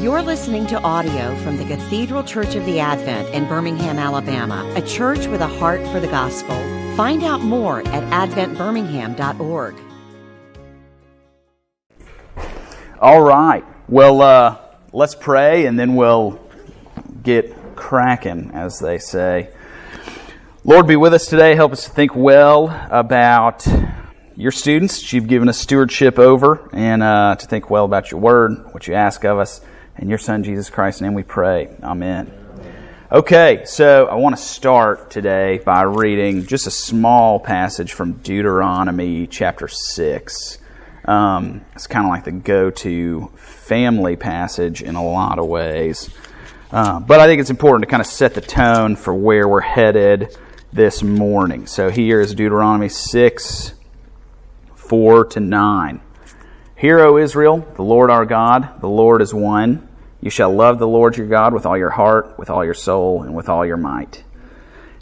You're listening to audio from the Cathedral Church of the Advent in Birmingham, Alabama, a church with a heart for the gospel. Find out more at adventbirmingham.org. All right. Well, uh, let's pray and then we'll get cracking, as they say. Lord, be with us today. Help us to think well about your students you've given us stewardship over and uh, to think well about your word, what you ask of us. In your Son, Jesus Christ's name we pray. Amen. Okay, so I want to start today by reading just a small passage from Deuteronomy chapter 6. Um, it's kind of like the go to family passage in a lot of ways. Uh, but I think it's important to kind of set the tone for where we're headed this morning. So here is Deuteronomy 6 4 to 9. Hear, O Israel, the Lord our God, the Lord is one. You shall love the Lord your God with all your heart, with all your soul, and with all your might.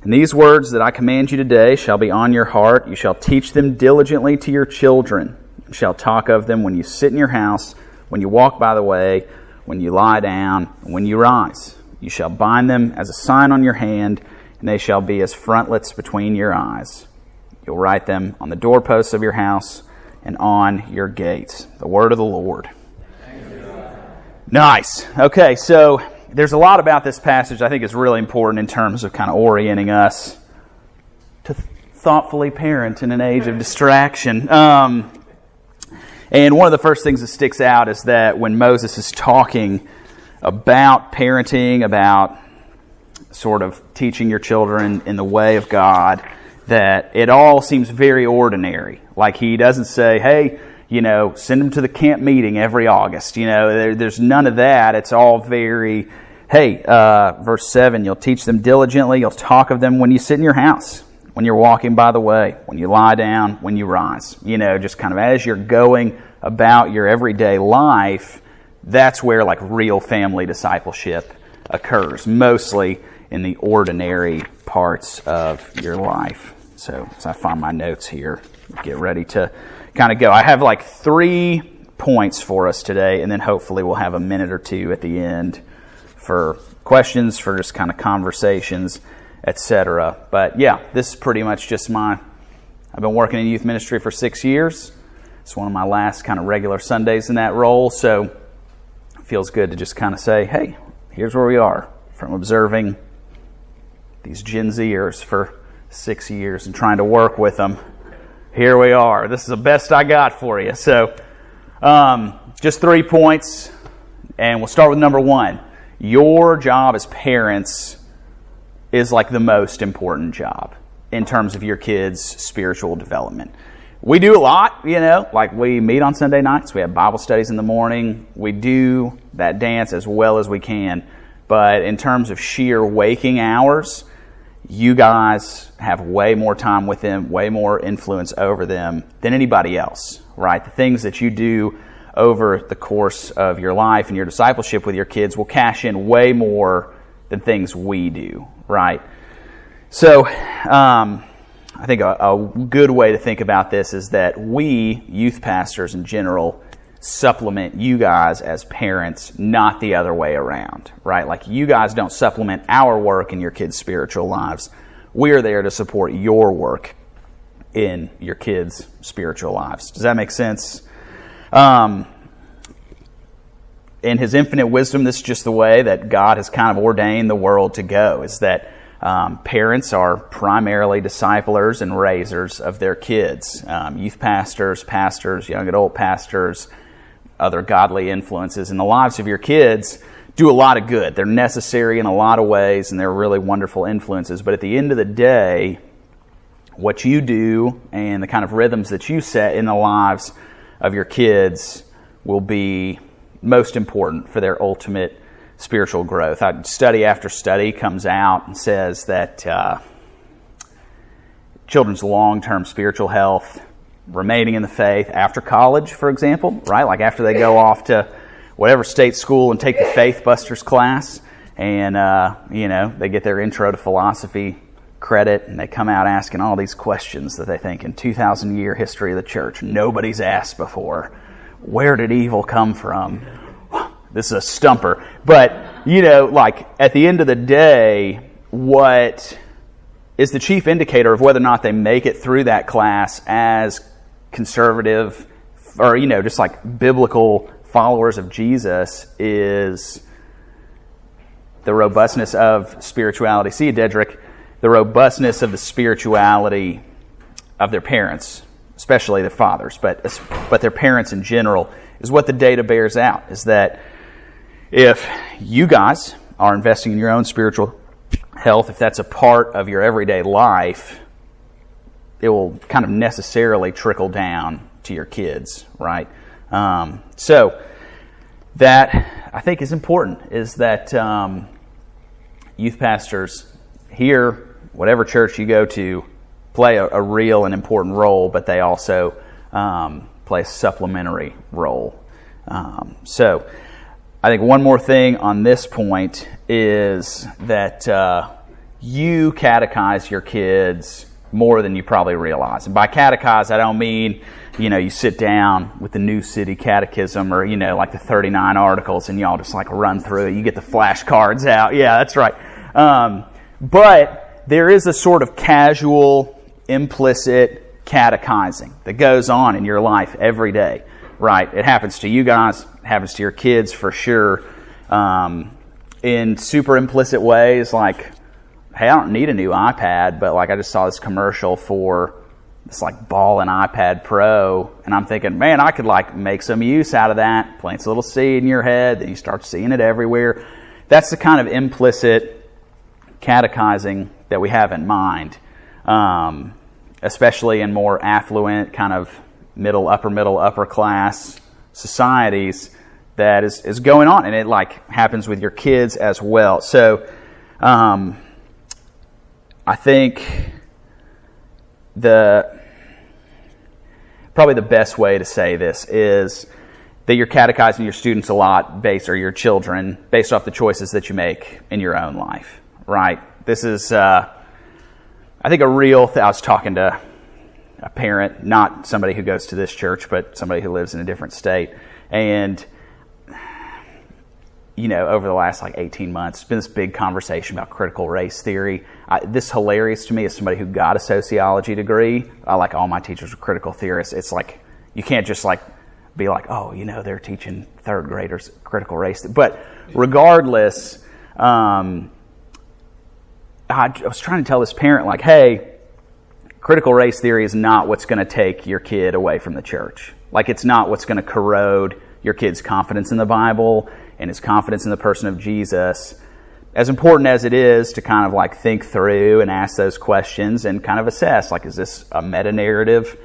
And these words that I command you today shall be on your heart. You shall teach them diligently to your children. You shall talk of them when you sit in your house, when you walk by the way, when you lie down, and when you rise. You shall bind them as a sign on your hand, and they shall be as frontlets between your eyes. You'll write them on the doorposts of your house and on your gates. The word of the Lord. Nice. Okay, so there's a lot about this passage I think is really important in terms of kind of orienting us to thoughtfully parent in an age of distraction. Um, and one of the first things that sticks out is that when Moses is talking about parenting, about sort of teaching your children in the way of God, that it all seems very ordinary. Like he doesn't say, hey, you know, send them to the camp meeting every August. You know, there, there's none of that. It's all very, hey, uh, verse 7, you'll teach them diligently. You'll talk of them when you sit in your house, when you're walking by the way, when you lie down, when you rise. You know, just kind of as you're going about your everyday life, that's where like real family discipleship occurs, mostly in the ordinary parts of your life. So, as I find my notes here, get ready to kind of go. I have like three points for us today, and then hopefully we'll have a minute or two at the end for questions, for just kind of conversations, etc. But yeah, this is pretty much just my. I've been working in youth ministry for six years. It's one of my last kind of regular Sundays in that role, so it feels good to just kind of say, hey, here's where we are from observing these Gen Zers for six years and trying to work with them here we are. This is the best I got for you. So, um, just three points, and we'll start with number one. Your job as parents is like the most important job in terms of your kids' spiritual development. We do a lot, you know, like we meet on Sunday nights, we have Bible studies in the morning, we do that dance as well as we can. But in terms of sheer waking hours, you guys have way more time with them, way more influence over them than anybody else, right? The things that you do over the course of your life and your discipleship with your kids will cash in way more than things we do, right? So, um, I think a, a good way to think about this is that we, youth pastors in general, supplement you guys as parents, not the other way around, right? Like you guys don't supplement our work in your kids' spiritual lives. We're there to support your work in your kids' spiritual lives. Does that make sense? Um, in His infinite wisdom, this is just the way that God has kind of ordained the world to go. Is that um, parents are primarily disciplers and raisers of their kids. Um, youth pastors, pastors, young adult pastors, other godly influences in the lives of your kids do a lot of good. They're necessary in a lot of ways and they're really wonderful influences. But at the end of the day, what you do and the kind of rhythms that you set in the lives of your kids will be most important for their ultimate spiritual growth. Study after study comes out and says that uh, children's long term spiritual health remaining in the faith after college, for example, right? Like after they go off to whatever state school and take the Faith Busters class, and uh, you know they get their intro to philosophy credit, and they come out asking all these questions that they think in 2,000 year history of the church nobody's asked before. Where did evil come from? this is a stumper. But, you know, like at the end of the day, what is the chief indicator of whether or not they make it through that class as conservative or, you know, just like biblical followers of Jesus is the robustness of spirituality. See, Dedrick, the robustness of the spirituality of their parents, especially their fathers, but, but their parents in general, is what the data bears out. Is that if you guys are investing in your own spiritual health, if that's a part of your everyday life, it will kind of necessarily trickle down to your kids, right? Um, so that I think is important is that um, youth pastors here, whatever church you go to, play a, a real and important role, but they also um, play a supplementary role. Um, so I think one more thing on this point is that uh, you catechize your kids more than you probably realize. And by catechize, I don't mean, you know, you sit down with the New City Catechism or, you know, like the 39 articles and y'all just like run through it. You get the flashcards out. Yeah, that's right. Um, but there is a sort of casual, implicit catechizing that goes on in your life every day, right? It happens to you guys, it happens to your kids for sure. Um, in super implicit ways, like hey, I don't need a new iPad, but like I just saw this commercial for this like ball and iPad Pro, and I'm thinking, man, I could like make some use out of that. Plants a little seed in your head, then you start seeing it everywhere. That's the kind of implicit catechizing that we have in mind, um, especially in more affluent, kind of middle, upper middle, upper class societies. That is, is going on, and it like happens with your kids as well. So, um, I think the probably the best way to say this is that you're catechizing your students a lot based or your children based off the choices that you make in your own life right? This is uh, i think a real th- i was talking to a parent not somebody who goes to this church but somebody who lives in a different state and you know, over the last like 18 months, it's been this big conversation about critical race theory. I, this hilarious to me as somebody who got a sociology degree. I like all my teachers are critical theorists. It's like you can't just like be like, oh, you know, they're teaching third graders critical race. But regardless, um, I, I was trying to tell this parent like, hey, critical race theory is not what's going to take your kid away from the church. Like it's not what's going to corrode your kid's confidence in the Bible and his confidence in the person of Jesus, as important as it is to kind of like think through and ask those questions and kind of assess, like, is this a meta narrative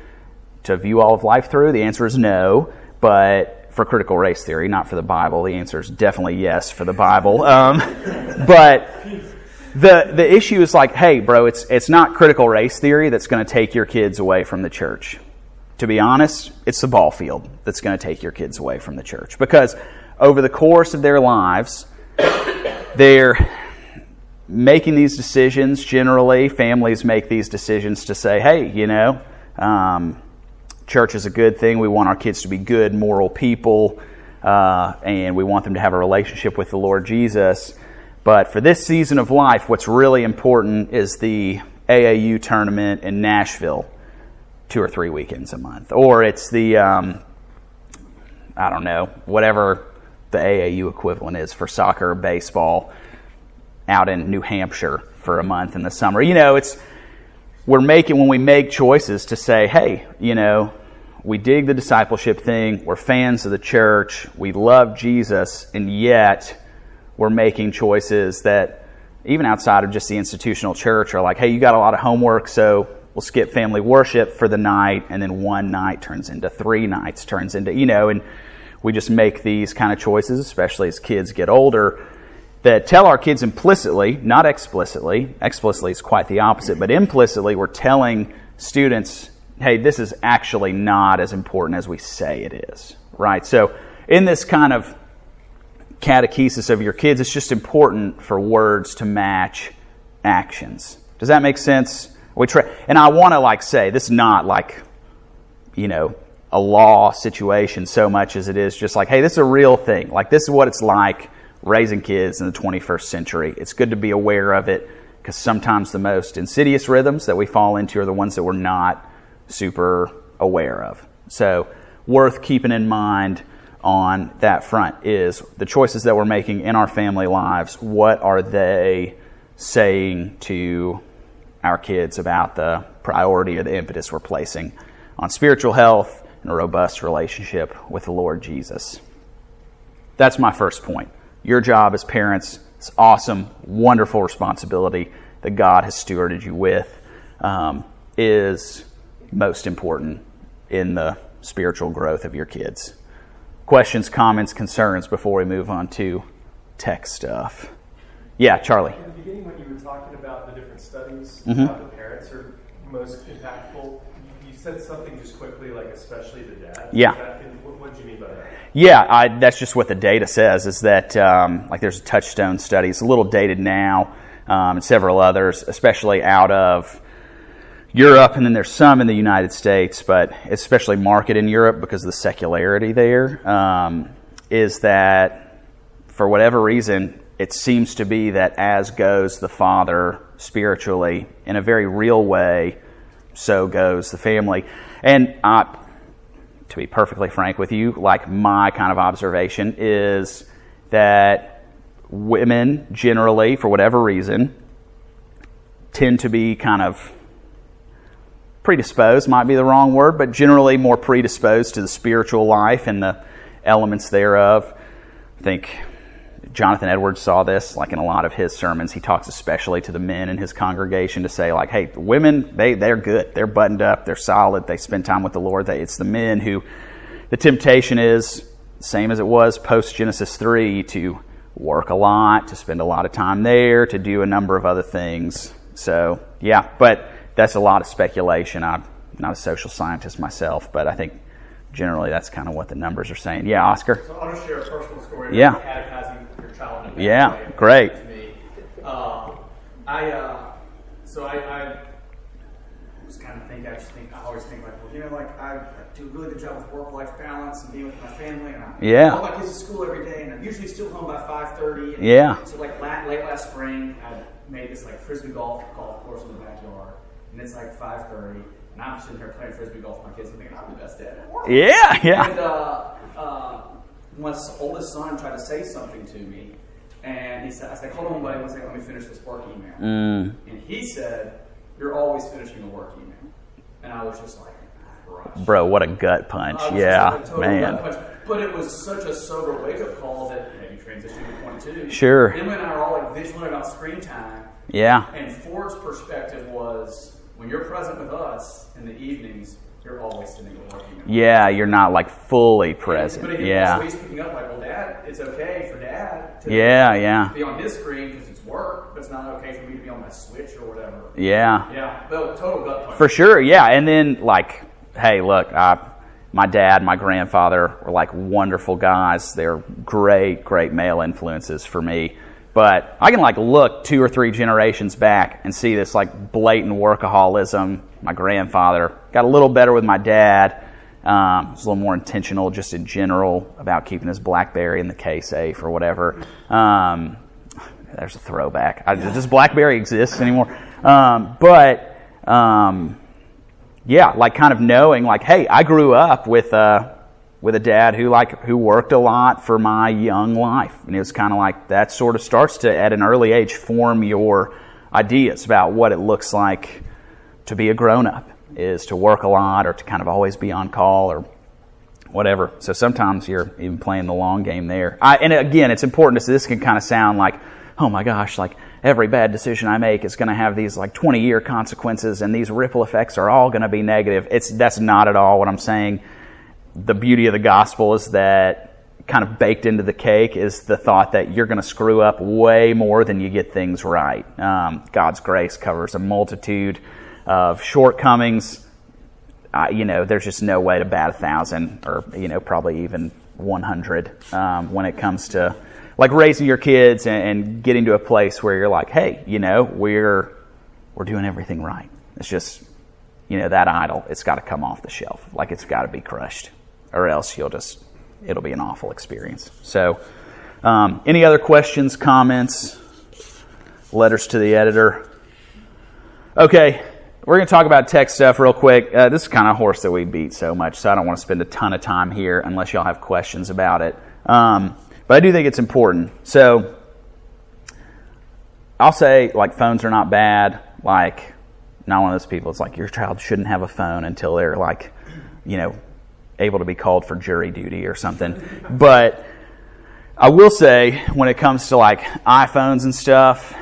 to view all of life through? The answer is no, but for critical race theory, not for the Bible, the answer is definitely yes for the Bible. Um, but the the issue is like, hey, bro, it's it's not critical race theory that's going to take your kids away from the church. To be honest, it's the ball field that's going to take your kids away from the church because over the course of their lives, they're making these decisions. Generally, families make these decisions to say, hey, you know, um, church is a good thing. We want our kids to be good, moral people, uh, and we want them to have a relationship with the Lord Jesus. But for this season of life, what's really important is the AAU tournament in Nashville, two or three weekends a month. Or it's the, um, I don't know, whatever the AAU equivalent is for soccer baseball out in New Hampshire for a month in the summer. You know, it's we're making when we make choices to say, hey, you know, we dig the discipleship thing, we're fans of the church, we love Jesus, and yet we're making choices that even outside of just the institutional church are like, hey, you got a lot of homework, so we'll skip family worship for the night, and then one night turns into three nights, turns into, you know, and we just make these kind of choices, especially as kids get older, that tell our kids implicitly, not explicitly. Explicitly is quite the opposite, but implicitly, we're telling students, hey, this is actually not as important as we say it is, right? So, in this kind of catechesis of your kids, it's just important for words to match actions. Does that make sense? We try, and I want to like say this is not like, you know, a law situation so much as it is just like, hey, this is a real thing. Like, this is what it's like raising kids in the 21st century. It's good to be aware of it because sometimes the most insidious rhythms that we fall into are the ones that we're not super aware of. So, worth keeping in mind on that front is the choices that we're making in our family lives. What are they saying to our kids about the priority or the impetus we're placing on spiritual health and a robust relationship with the Lord Jesus? That's my first point. Your job as parents is awesome, wonderful responsibility that God has stewarded you with um, is most important in the spiritual growth of your kids. Questions, comments, concerns before we move on to tech stuff. Yeah, Charlie. In the beginning, when you were talking about the different studies, mm-hmm. how the parents are most impactful, said something just quickly, like especially the dad. Yeah. That, what, did you mean by that? Yeah, I, that's just what the data says. Is that um, like there's a touchstone study. It's a little dated now, um, and several others, especially out of Europe, and then there's some in the United States, but especially market in Europe because of the secularity there. Um, is that for whatever reason, it seems to be that as goes the father spiritually in a very real way, so goes the family. And uh, to be perfectly frank with you, like my kind of observation is that women generally, for whatever reason, tend to be kind of predisposed might be the wrong word, but generally more predisposed to the spiritual life and the elements thereof. I think Jonathan Edwards saw this, like in a lot of his sermons. He talks especially to the men in his congregation to say, like, hey, the women, they, they're good. They're buttoned up. They're solid. They spend time with the Lord. They, it's the men who the temptation is, same as it was post Genesis 3, to work a lot, to spend a lot of time there, to do a number of other things. So, yeah, but that's a lot of speculation. I'm not a social scientist myself, but I think generally that's kind of what the numbers are saying. Yeah, Oscar. So I'll just share a personal story. Yeah. Yeah, great. To me. Uh, I uh, so I, I was kind of think I just think I always think like well you know like I do a really good job with work life balance and being with my family and I yeah. all my kids to school every day and I'm usually still home by five thirty. Yeah. So like late, late last spring I made this like frisbee golf golf course in the backyard and it's like 5.30, and I'm sitting here playing frisbee golf with my kids and thinking, I'm the best dad in the world. Yeah, yeah. And uh, uh, my oldest son tried to say something to me, and he said, I said, hold on, buddy, one second, let me finish this work email. Mm. And he said, you're always finishing a work email. And I was just like, Rush. Bro, what a gut punch. Yeah, man. Punch. But it was such a sober wake up call that you transitioned to point two. Sure. Him and I are all like vigilant about screen time. Yeah. And Ford's perspective was when you're present with us in the evenings, you're always sending a email. Yeah, you're not like fully present. But yeah. he's picking up like, well, Dad, it's okay for Dad to yeah, yeah. be on his screen because it's work, but it's not okay for me to be on my Switch or whatever. Yeah. Yeah, well, total gut punch. For sure, yeah. And then like, hey, look, I, my dad, my grandfather were like wonderful guys. They're great, great male influences for me. But I can like look two or three generations back and see this like blatant workaholism. My grandfather got a little better with my dad. Um, was a little more intentional just in general about keeping his BlackBerry in the case safe or whatever. Um, there's a throwback. I, does BlackBerry exist anymore? Um, but um, yeah, like kind of knowing like, hey, I grew up with. Uh, with a dad who like who worked a lot for my young life. And it was kind of like that sort of starts to at an early age form your ideas about what it looks like to be a grown up is to work a lot or to kind of always be on call or whatever. So sometimes you're even playing the long game there. I, and again it's important to this can kind of sound like oh my gosh like every bad decision I make is going to have these like 20 year consequences and these ripple effects are all going to be negative. It's, that's not at all what I'm saying the beauty of the gospel is that kind of baked into the cake is the thought that you're going to screw up way more than you get things right. Um, God's grace covers a multitude of shortcomings. Uh, you know, there's just no way to bat a thousand, or you know, probably even 100 um, when it comes to like raising your kids and, and getting to a place where you're like, hey, you know, we're we're doing everything right. It's just you know, that idol, it's got to come off the shelf. Like it's got to be crushed, or else you'll just, it'll be an awful experience. So, um, any other questions, comments, letters to the editor? Okay, we're going to talk about tech stuff real quick. Uh, this is kind of a horse that we beat so much, so I don't want to spend a ton of time here unless y'all have questions about it. Um, but I do think it's important. So, I'll say, like, phones are not bad. Like, not one of those people. It's like your child shouldn't have a phone until they're like, you know, able to be called for jury duty or something. But I will say, when it comes to like iPhones and stuff,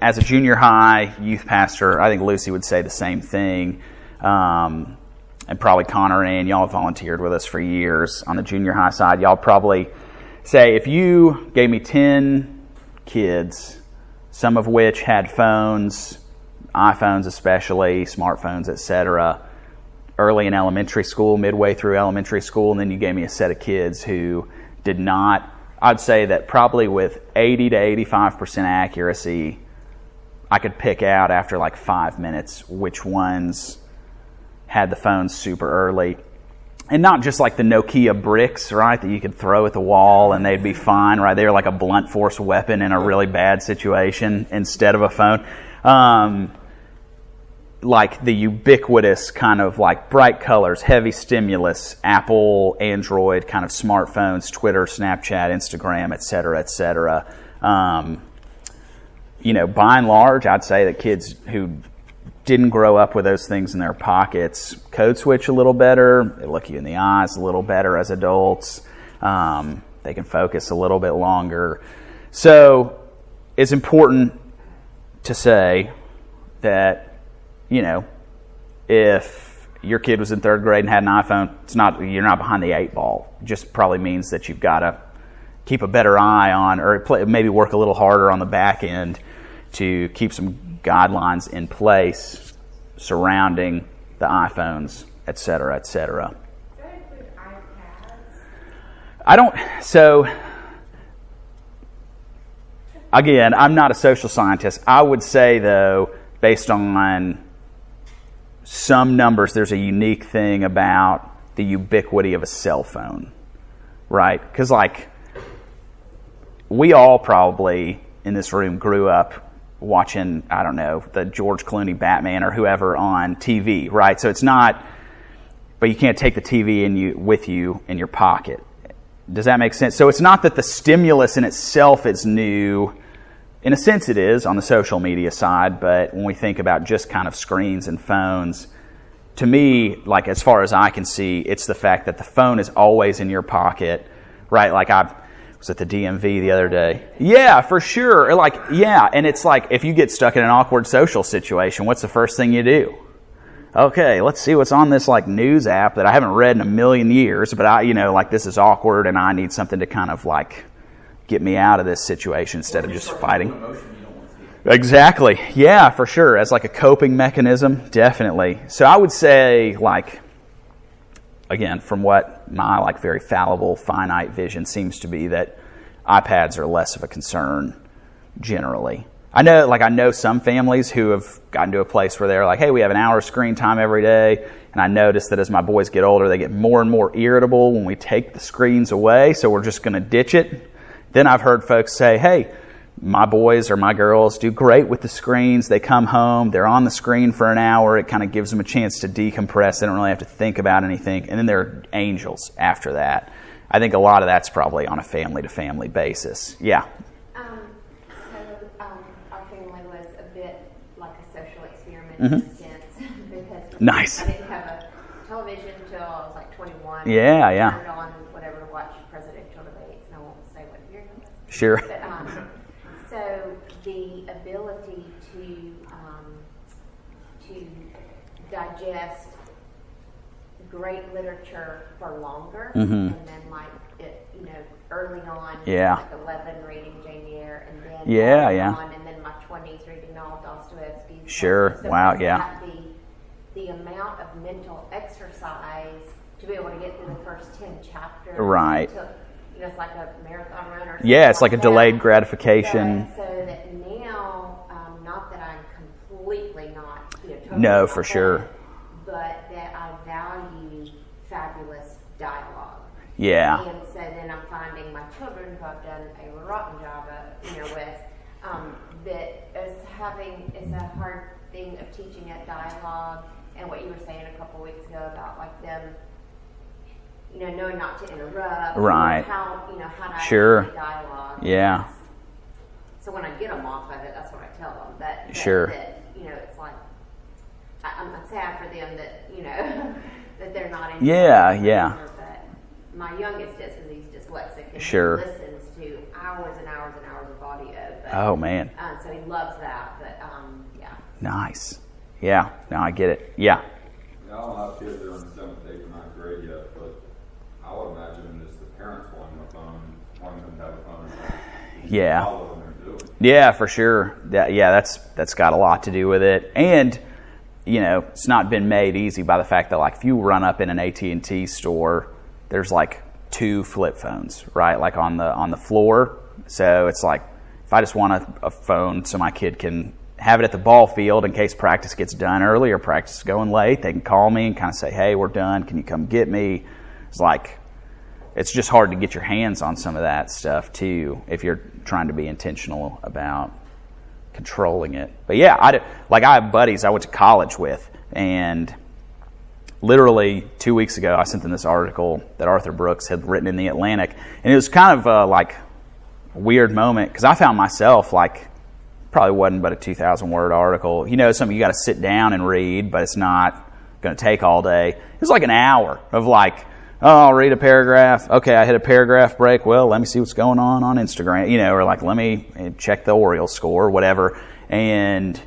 as a junior high youth pastor, I think Lucy would say the same thing. Um, and probably Connor and y'all volunteered with us for years on the junior high side. Y'all probably say if you gave me 10 kids, some of which had phones, iPhones especially, smartphones, etc., early in elementary school, midway through elementary school, and then you gave me a set of kids who did not. I'd say that probably with 80 to 85% accuracy, I could pick out after like five minutes which ones had the phones super early. And not just like the Nokia bricks, right, that you could throw at the wall and they'd be fine, right? They were like a blunt force weapon in a really bad situation instead of a phone. Um, like the ubiquitous kind of like bright colors, heavy stimulus, Apple, Android kind of smartphones, Twitter, Snapchat, Instagram, et cetera, et cetera. Um, you know, by and large, I'd say that kids who didn't grow up with those things in their pockets code switch a little better. They look you in the eyes a little better as adults. Um, they can focus a little bit longer. So it's important to say that you know, if your kid was in third grade and had an iPhone, it's not you're not behind the eight ball. It just probably means that you've got to keep a better eye on, or play, maybe work a little harder on the back end to keep some guidelines in place surrounding the iPhones, et cetera, et cetera. I don't. So again, I'm not a social scientist. I would say though, based on some numbers, there's a unique thing about the ubiquity of a cell phone, right? Because, like, we all probably in this room grew up watching, I don't know, the George Clooney Batman or whoever on TV, right? So it's not, but you can't take the TV in you, with you in your pocket. Does that make sense? So it's not that the stimulus in itself is new in a sense, it is on the social media side, but when we think about just kind of screens and phones, to me, like as far as I can see, it's the fact that the phone is always in your pocket, right? Like I was at the DMV the other day. Yeah, for sure. Like, yeah, and it's like if you get stuck in an awkward social situation, what's the first thing you do? Okay, let's see what's on this like news app that I haven't read in a million years, but I, you know, like this is awkward and I need something to kind of like get me out of this situation instead of just fighting. Exactly. Yeah, for sure. As like a coping mechanism, definitely. So I would say like again, from what my like very fallible finite vision seems to be that iPads are less of a concern generally. I know like I know some families who have gotten to a place where they're like, "Hey, we have an hour of screen time every day." And I notice that as my boys get older, they get more and more irritable when we take the screens away, so we're just going to ditch it. Then I've heard folks say, hey, my boys or my girls do great with the screens. They come home, they're on the screen for an hour. It kind of gives them a chance to decompress. They don't really have to think about anything. And then they're angels after that. I think a lot of that's probably on a family to family basis. Yeah. Um, so um, our family was a bit like a social experiment Mhm. in a sense because Nice. I didn't have a television until I was like 21. Yeah, yeah. Turned on whatever to watch presidential debates, and I won't say what year. Sure. But, um, so the ability to um, to digest great literature for longer, Mhm. and then like it, you know, early on, Yeah. like eleven reading Jane Eyre, and then Yeah, on, yeah. and then my twenties reading all Dostoevsky. Sure. So Wow, yeah. The the amount of mental exercise to be able to get through the first ten chapters, Right. took- you know, it's like a marathon yeah, it's like a delayed gratification. So that now, um, not that I'm completely not, no, for that, sure. But that I value fabulous dialogue. Yeah. And you know, knowing not to interrupt. Right. How, you know, how to Sure. actually dialogue. Yeah. So when I get them off of it, that's what I tell them. That, that Sure. That, you know, it's like I, I'm I'm sad for them that you know that they're not in. Yeah, yeah. But my youngest is because he's dyslexic and Sure. he listens to hours and hours and hours of audio. But, Oh man, Uh, so he loves that. But um, yeah. nice. Yeah, Now I get it. Yeah, I don't have kids that are in the seventh, eighth, or ninth grade yet, but I would imagine it's the parents wanting a phone, wanting them to have a phone. Yeah. Yeah, for sure. That, yeah, that's that's got a lot to do with it, and you know, it's not been made easy by the fact that like if you run up in an AT and T store, there's like two flip phones, right? Like on the on the floor. So it's like if I just want a, a phone so my kid can have it at the ball field in case practice gets done early or practice is going late, they can call me and kind of say, "Hey, we're done. Can you come get me?" It's like it's just hard to get your hands on some of that stuff too if you're trying to be intentional about controlling it. But yeah, I like I have buddies I went to college with, and literally two weeks ago I sent them this article that Arthur Brooks had written in the Atlantic, and it was kind of uh, like a weird moment because I found myself like probably wasn't but a 2,000 word article. You know, something you got to sit down and read, but it's not going to take all day. It was like an hour of like, oh, I'll read a paragraph. Okay, I hit a paragraph break. Well, let me see what's going on on Instagram, you know, or like, let me check the Orioles score, whatever. And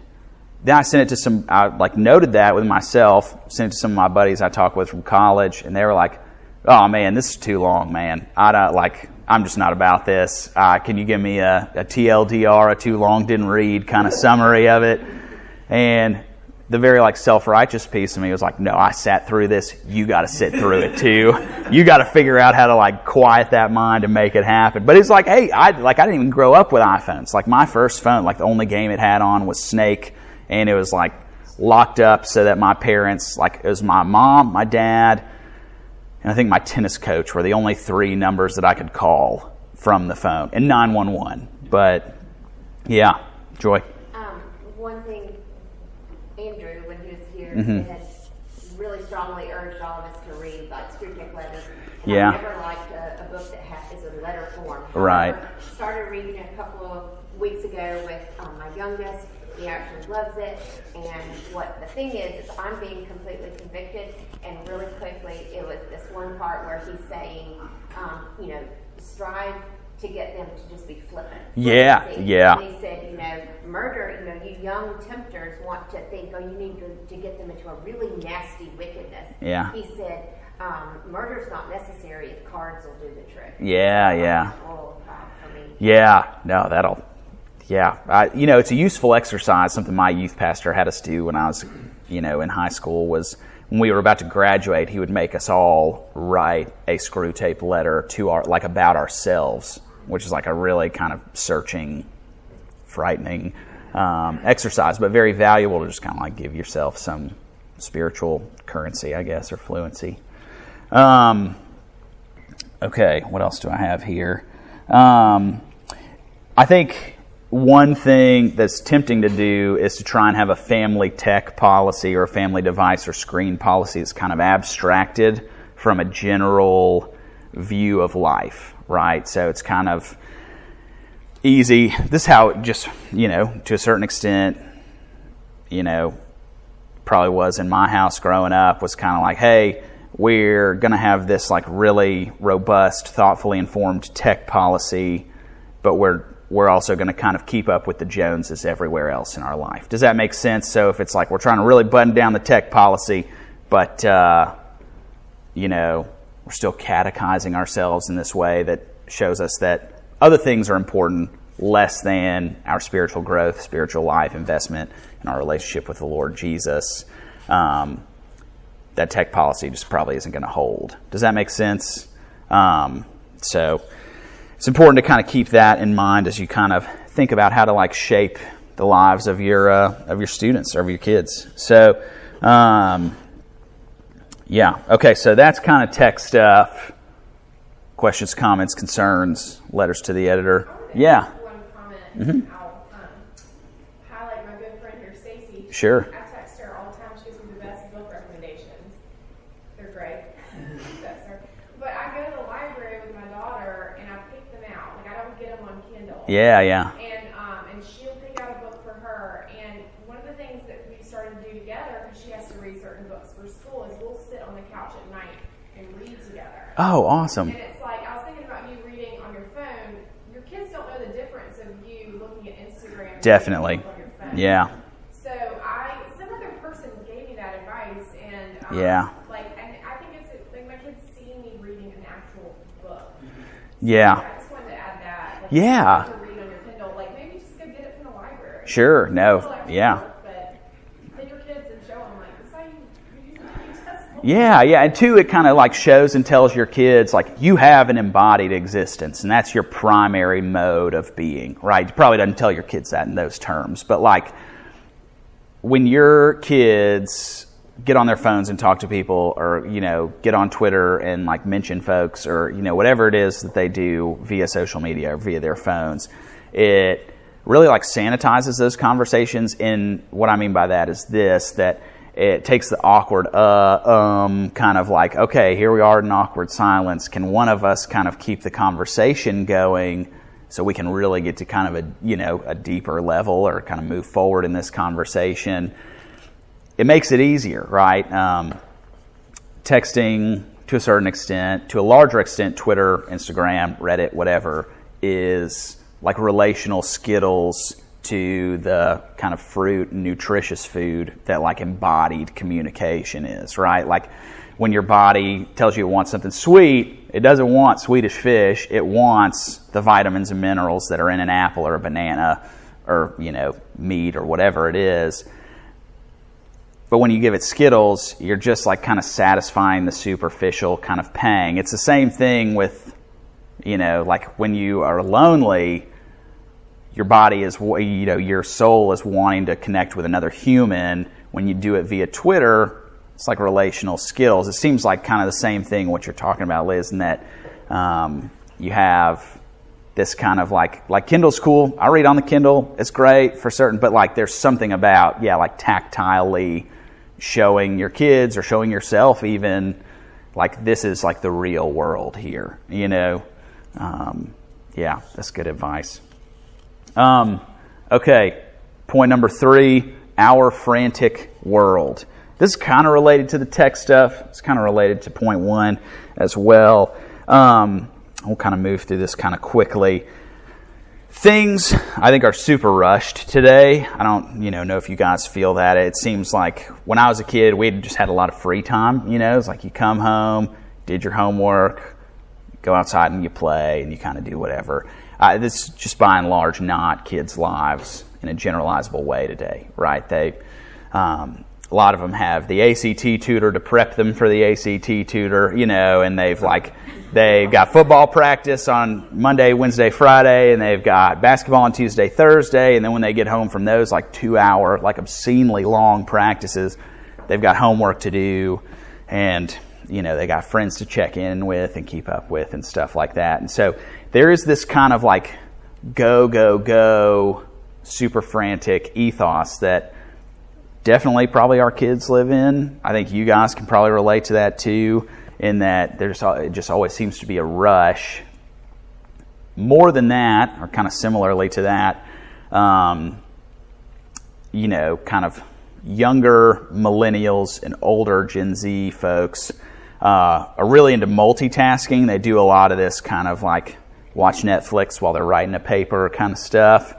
then I sent it to some, I like noted that with myself, sent it to some of my buddies I talked with from college, and they were like, oh man, this is too long, man. I don't like, I'm just not about this. Uh, can you give me a, a TLDR, a too long didn't read kind of summary of it? And the very like self-righteous piece of me was like, no, I sat through this. You got to sit through it too. You got to figure out how to like quiet that mind and make it happen. But it's like, hey, I like I didn't even grow up with iPhones. Like my first phone, like the only game it had on was Snake, and it was like locked up so that my parents, like it was my mom, my dad, and I think my tennis coach were the only three numbers that I could call from the phone, and 911. But yeah, Joy. Um, one thing, Andrew, when he was here, Mhm. had really strongly urged all of us to read like Screw Tech letters. And Yeah. I never liked a, a book that ha- is a letter form. Right. However, Started reading it a couple of weeks ago with um, my youngest. He actually loves it. And what the thing is, is I'm being completely convicted. And really quickly, it was this one part where he's saying, um, you know, strive to get them to just be flippant. Yeah, flippancy. yeah. And he said, you know, murder, you know, you young tempters want to think, oh, you need to, to get them into a really nasty wickedness. Yeah. He said, um, murder's not necessary if cards will do the trick. Yeah, yeah. For me. Yeah, no, that'll. Yeah, I, you know, it's a useful exercise. Something my youth pastor had us do when I was, you know, in high school was when we were about to graduate. He would make us all write a Screwtape letter to our like about ourselves, which is like a really kind of searching, frightening um, exercise, but very valuable to just kind of like give yourself some spiritual currency, I guess, or fluency. Um, okay, what else do I have here? Um, I think one thing that's tempting to do is to try and have a family tech policy or a family device or screen policy that's kind of abstracted from a general view of life, right? So it's kind of easy. This is how it just, you know, to a certain extent, you know, probably was in my house growing up was kind of like, hey, we're going to have this like really robust, thoughtfully informed tech policy, but we're we're also going to kind of keep up with the Joneses everywhere else in our life. Does that make sense? So if it's like we're trying to really button down the tech policy, but uh, you know we're still catechizing ourselves in this way that shows us that other things are important less than our spiritual growth, spiritual life, investment, and our relationship with the Lord Jesus. Um, that tech policy just probably isn't going to hold. Does that make sense? Um, so it's important to kind of keep that in mind as you kind of think about how to like shape the lives of your uh, of your students or of your kids. So, um, yeah, okay, so that's kind of tech stuff. questions, comments, concerns, letters to the editor. To Yeah, One comment. I'll um, highlight my good friend here, Stacy. Sure. I text her all the time. She gives me the best book recommendations. They're great. Text her. But I go to the library with my daughter and I pick them out. Like I don't get them on Kindle. yeah, yeah. And um, and she'll pick out a book for her. And one of the things that we started to do together, because she has to read certain books for school, is we'll sit on the couch at night and read together. Oh, awesome. And it's like I was thinking about you reading on your phone. Your kids don't know the difference of you looking at Instagram. Definitely. on your phone. Yeah, So I, some other person gave me that advice, and um, Yeah. like, and I think it's like my kids see me reading an actual book. yeah. I just wanted to add that. Like, Yeah. You don't have to read on your Kindle. Like maybe just go get it from the library. Sure. No. still extra Yeah. work, But take your kids and show them like this is how you, you use the test. Yeah, yeah. And two, it kind of like shows and tells your kids like you have an embodied existence, and that's your primary mode of being, right? You probably doesn't tell your kids that in those terms, but like when your kids get on their phones and talk to people, or you know, get on Twitter and like mention folks, or you know, whatever it is that they do via social media or via their phones, it really like sanitizes those conversations. And what I mean by that is this: that it takes the awkward, uh, um, kind of like, okay, here we are in awkward silence. Can one of us kind of keep the conversation going so we can really get to kind of a, you know, a deeper level or kind of move forward in this conversation? It makes it easier, right? Um, texting to a certain extent, to a larger extent, Twitter, Instagram, Reddit, whatever, is like relational skittles to the kind of fruit and nutritious food that like embodied communication is, right? Like when your body tells you it wants something sweet, it doesn't want Swedish fish, it wants the vitamins and minerals that are in an apple or a banana or, you know, meat or whatever it is. But when you give it Skittles, you're just like kind of satisfying the superficial kind of pang. It's the same thing with, you know, like when you are lonely, your body is, you know, your soul is wanting to connect with another human. When you do it via Twitter, it's like relational skills. It seems like kind of the same thing what you're talking about, Liz, in that um, you have this kind of like like Kindle's cool. I read on the Kindle. It's great for certain, but like there's something about yeah, like tactilely showing your kids or showing yourself even like this is like the real world here. You know, um, yeah, that's good advice. Um, okay, point number three: our frantic world. This is kind of related to the tech stuff. It's kind of related to point one as well. Um, we'll kind of move through this kind of quickly. Things I think are super rushed today. I don't, you know, know if you guys feel that. It seems like when I was a kid, we just had a lot of free time. You know, it's like you come home, did your homework, go outside and you play, and you kind of do whatever. Uh, this is just by and large not kids' lives in a generalizable way today, right? They, um, a lot of them have the ACT tutor to prep them for the ACT tutor, you know, and they've like they've got football practice on Monday, Wednesday, Friday, and they've got basketball on Tuesday, Thursday, and then when they get home from those like two hour, like obscenely long practices, they've got homework to do, and you know they got friends to check in with and keep up with and stuff like that, and so there is this kind of like go go go super frantic ethos that definitely probably our kids live in. I think you guys can probably relate to that too, in that there's it just always seems to be a rush. More than that, or kind of similarly to that, um, you know, kind of younger millennials and older Gen Z folks uh, are really into multitasking. They do a lot of this kind of like watch Netflix while they're writing a paper kind of stuff.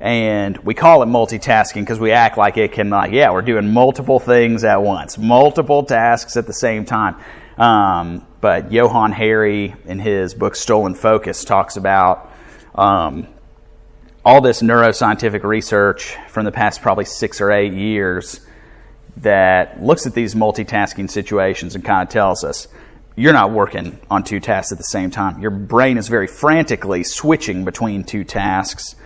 And we call it multitasking because we act like it can like yeah we're doing multiple things at once multiple tasks at the same time. Um, but johann hari in his book stolen focus talks about um, all this neuroscientific research from the past probably six or eight years that looks at these multitasking situations and kind of tells us you're not working on two tasks at the same time your brain is very frantically switching between two tasks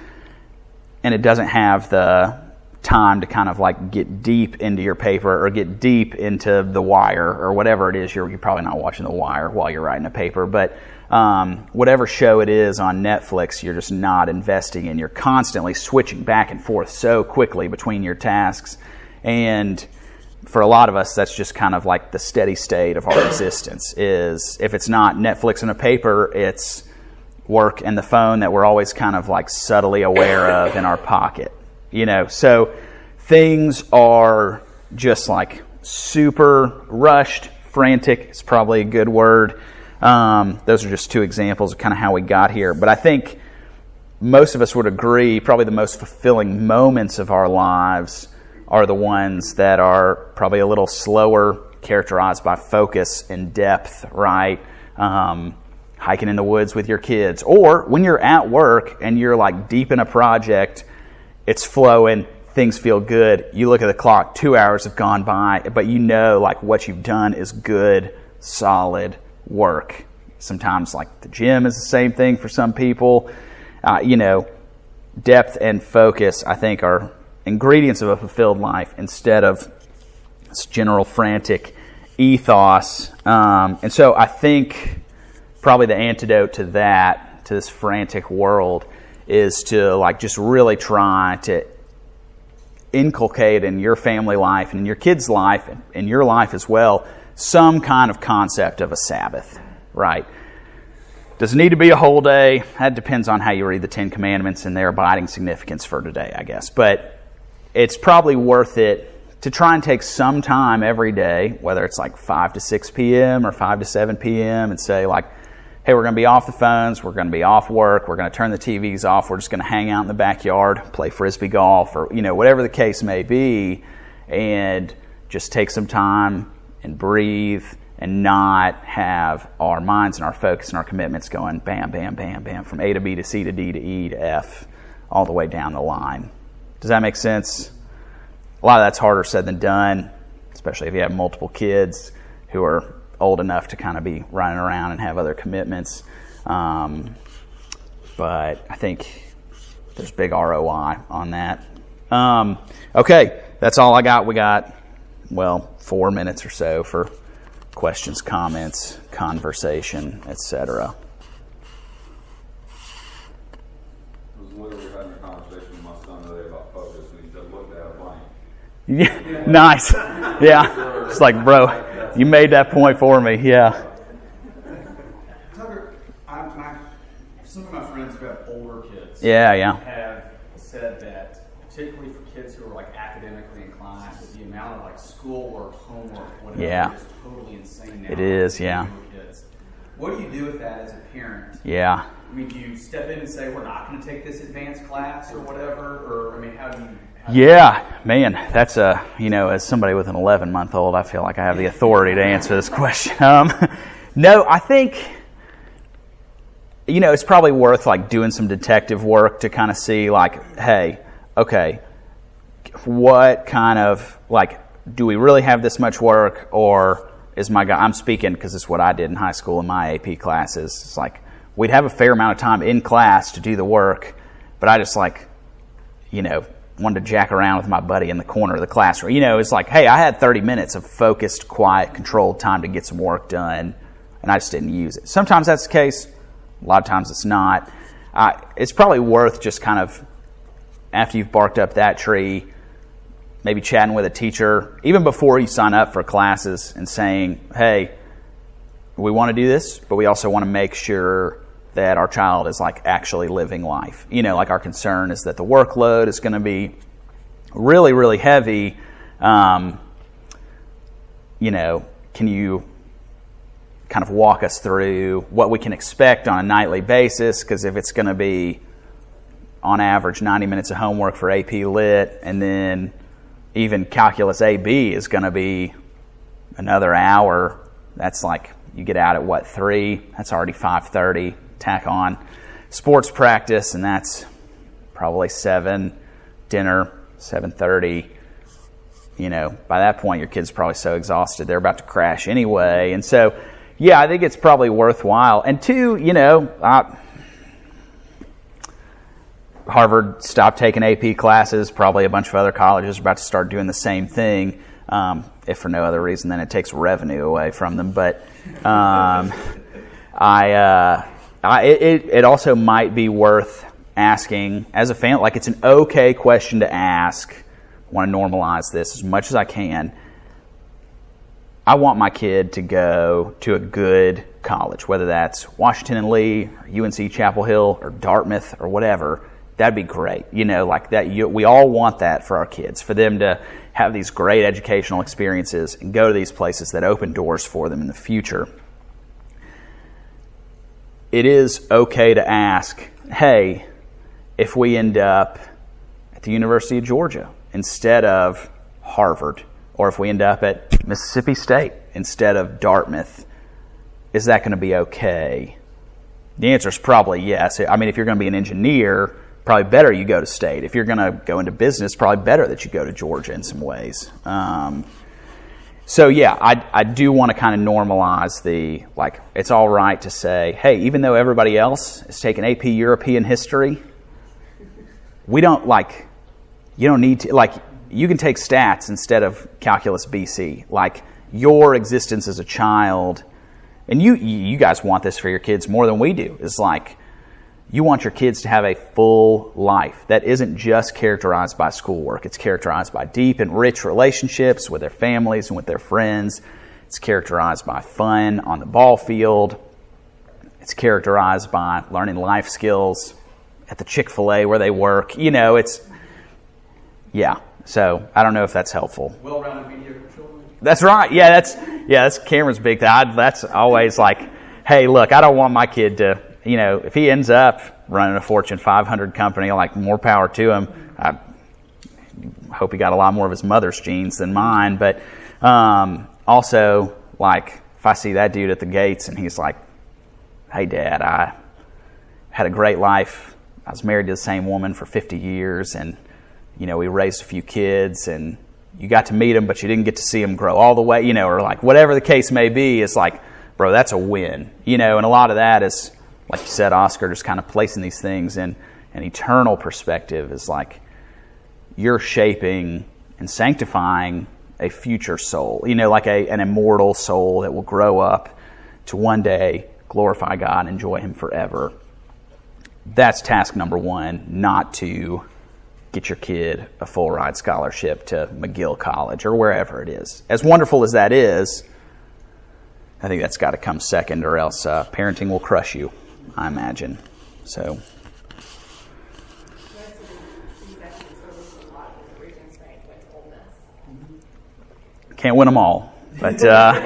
and it doesn't have the time to kind of like get deep into your paper or get deep into the wire or whatever it is you're, you're probably not watching the wire while you're writing a paper but um, whatever show it is on Netflix, you're just not investing in. You're constantly switching back and forth so quickly between your tasks. And for a lot of us, that's just kind of like the steady state of our existence. Is if it's not Netflix and a paper, it's work and the phone that we're always kind of like subtly aware of in our pocket. You know, so things are just like super rushed, frantic is probably a good word. Um, those are just two examples of kind of how we got here. But I think most of us would agree probably the most fulfilling moments of our lives are the ones that are probably a little slower, characterized by focus and depth, right? Um, hiking in the woods with your kids. Or when you're at work and you're like deep in a project, it's flowing, things feel good. You look at the clock, two hours have gone by, but you know like what you've done is good, solid work. Sometimes like the gym is the same thing for some people. Uh, you know, depth and focus, I think, are ingredients of a fulfilled life instead of this general frantic ethos. Um, and so I think probably the antidote to that, to this frantic world, is to like just really try to inculcate in your family life and in your kids' life and in your life as well some kind of concept of a Sabbath, right? Does it need to be a whole day? That depends on how you read the Ten Commandments and their abiding significance for today, I guess. But it's probably worth it to try and take some time every day, whether it's like 5 to 6 p.m. or 5 to 7 p.m., and say, like, hey, we're going to be off the phones, we're going to be off work, we're going to turn the TVs off, we're just going to hang out in the backyard, play frisbee golf, or, you know, whatever the case may be, and just take some time and breathe and not have our minds and our focus and our commitments going bam, bam, bam, bam, from A to B to C to D to E to F, all the way down the line. Does that make sense? A lot of that's harder said than done, especially if you have multiple kids who are old enough to kind of be running around and have other commitments. Um, but I think there's big ROI on that. Um, okay, that's all I got. We got, well, four minutes or so for questions, comments, conversation, etc. I was literally having a conversation with my son today about focus, and he said, look at a blank. Yeah, nice. Yeah, it's like, bro, you made that point for me. Yeah. Tucker, I, my, some of my friends who have older kids Yeah, yeah. have said that, particularly for kids who are like academically inclined, the amount of like schoolwork, homework, whatever, Yeah. is totally insane now. It is, yeah. Kids. What do you do with that as a parent? Yeah. I mean, do you step in and say we're not going to take this advanced class or whatever, or I mean, how do you? Yeah, man, that's a, you know, as somebody with an 11 month old, I feel like I have the authority to answer this question. Um, no, I think, you know, it's probably worth like doing some detective work to kind of see, like, hey, okay, what kind of, like, do we really have this much work or is my guy, I'm speaking because it's what I did in high school in my AP classes. It's like, we'd have a fair amount of time in class to do the work, but I just like, you know, wanted to jack around with my buddy in the corner of the classroom. You know, it's like, hey, I had 30 minutes of focused, quiet, controlled time to get some work done, and I just didn't use it. Sometimes that's the case. A lot of times it's not. Uh, it's probably worth just kind of, after you've barked up that tree, maybe chatting with a teacher, even before you sign up for classes, and saying, hey, we want to do this, but we also want to make sure that our child is like actually living life. You know, like our concern is that the workload is going to be really, really heavy. Um, you know, can you kind of walk us through what we can expect on a nightly basis? Because if it's going to be on average 90 minutes of homework for AP Lit, and then even Calculus AB is going to be another hour. That's like you get out at what three? That's already 5:30. Tack on sports practice, and that's probably seven. Dinner 7:30. You know, by that point, your kid's probably so exhausted they're about to crash anyway. And so, yeah, I think it's probably worthwhile. And two, you know, uh, Harvard stopped taking AP classes. Probably a bunch of other colleges are about to start doing the same thing, um, if for no other reason than it takes revenue away from them. But um, I, uh, It, it also might be worth asking as a fan. Like it's an okay question to ask. I want to normalize this as much as I can. I want my kid to go to a good college, whether that's Washington and Lee, or UNC Chapel Hill, or Dartmouth, or whatever. That'd be great. You know, like that. You, we all want that for our kids, for them to have these great educational experiences and go to these places that open doors for them in the future. It is okay to ask, hey, if we end up at the University of Georgia instead of Harvard, or if we end up at Mississippi State instead of Dartmouth, is that going to be okay? The answer is probably yes. I mean, if you're going to be an engineer, probably better you go to state. If you're going to go into business, probably better that you go to Georgia in some ways. Um, so yeah, I, I do want to kind of normalize the like. It's all right to say, hey, even though everybody else is taking AP European history, we don't like. You don't need to like. You can take stats instead of calculus BC. Like your existence as a child, and you you guys want this for your kids more than we do. Is like you want your kids to have a full life that isn't just characterized by schoolwork. It's characterized by deep and rich relationships with their families and with their friends. It's characterized by fun on the ball field. It's characterized by learning life skills at the Chick fil A where they work. You know, it's, yeah. So I don't know if that's helpful. Well rounded media children. That's right. Yeah, that's, yeah, that's Cameron's big thing. I, that's always like, hey, look, I don't want my kid to you know, if he ends up running a Fortune 500 company, like more power to him. I hope he got a lot more of his mother's genes than mine. But um, also, like, if I see that dude at the gates and he's like, "Hey, Dad, I had a great life. I was married to the same woman for 50 years, and you know, we raised a few kids, and you got to meet him, but you didn't get to see him grow all the way, you know, or like whatever the case may be. It's like, bro, that's a win, you know, and a lot of that is." Like you said, Oscar, just kind of placing these things in an eternal perspective is like you're shaping and sanctifying a future soul, you know, like a, an immortal soul that will grow up to one day glorify God and enjoy Him forever. That's task number one, not to get your kid a full ride scholarship to McGill College or wherever it is. As wonderful as that is, I think that's got to come second, or else uh, parenting will crush you. I imagine. So. Can't win them all, but uh,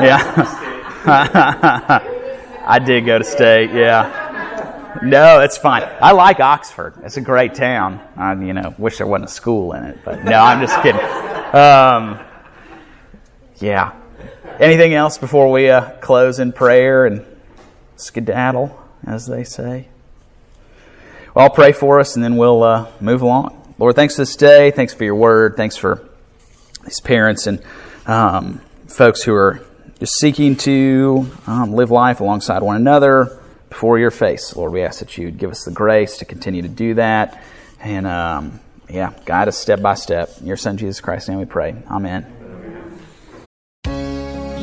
yeah, I did go to state. Yeah, no, that's fine. I like Oxford. It's a great town. I, you know, wish there wasn't a school in it, but no, I'm just kidding. Um, yeah. Anything else before we uh, close in prayer and skedaddle? as they say. Well, I'll pray for us and then we'll uh, move along. Lord, thanks for this day. Thanks for your word. Thanks for these parents and um, folks who are just seeking to um, live life alongside one another before your face. Lord, we ask that you'd give us the grace to continue to do that. And um, yeah, guide us step by step. In your Son, Jesus Christ, name we pray. Amen.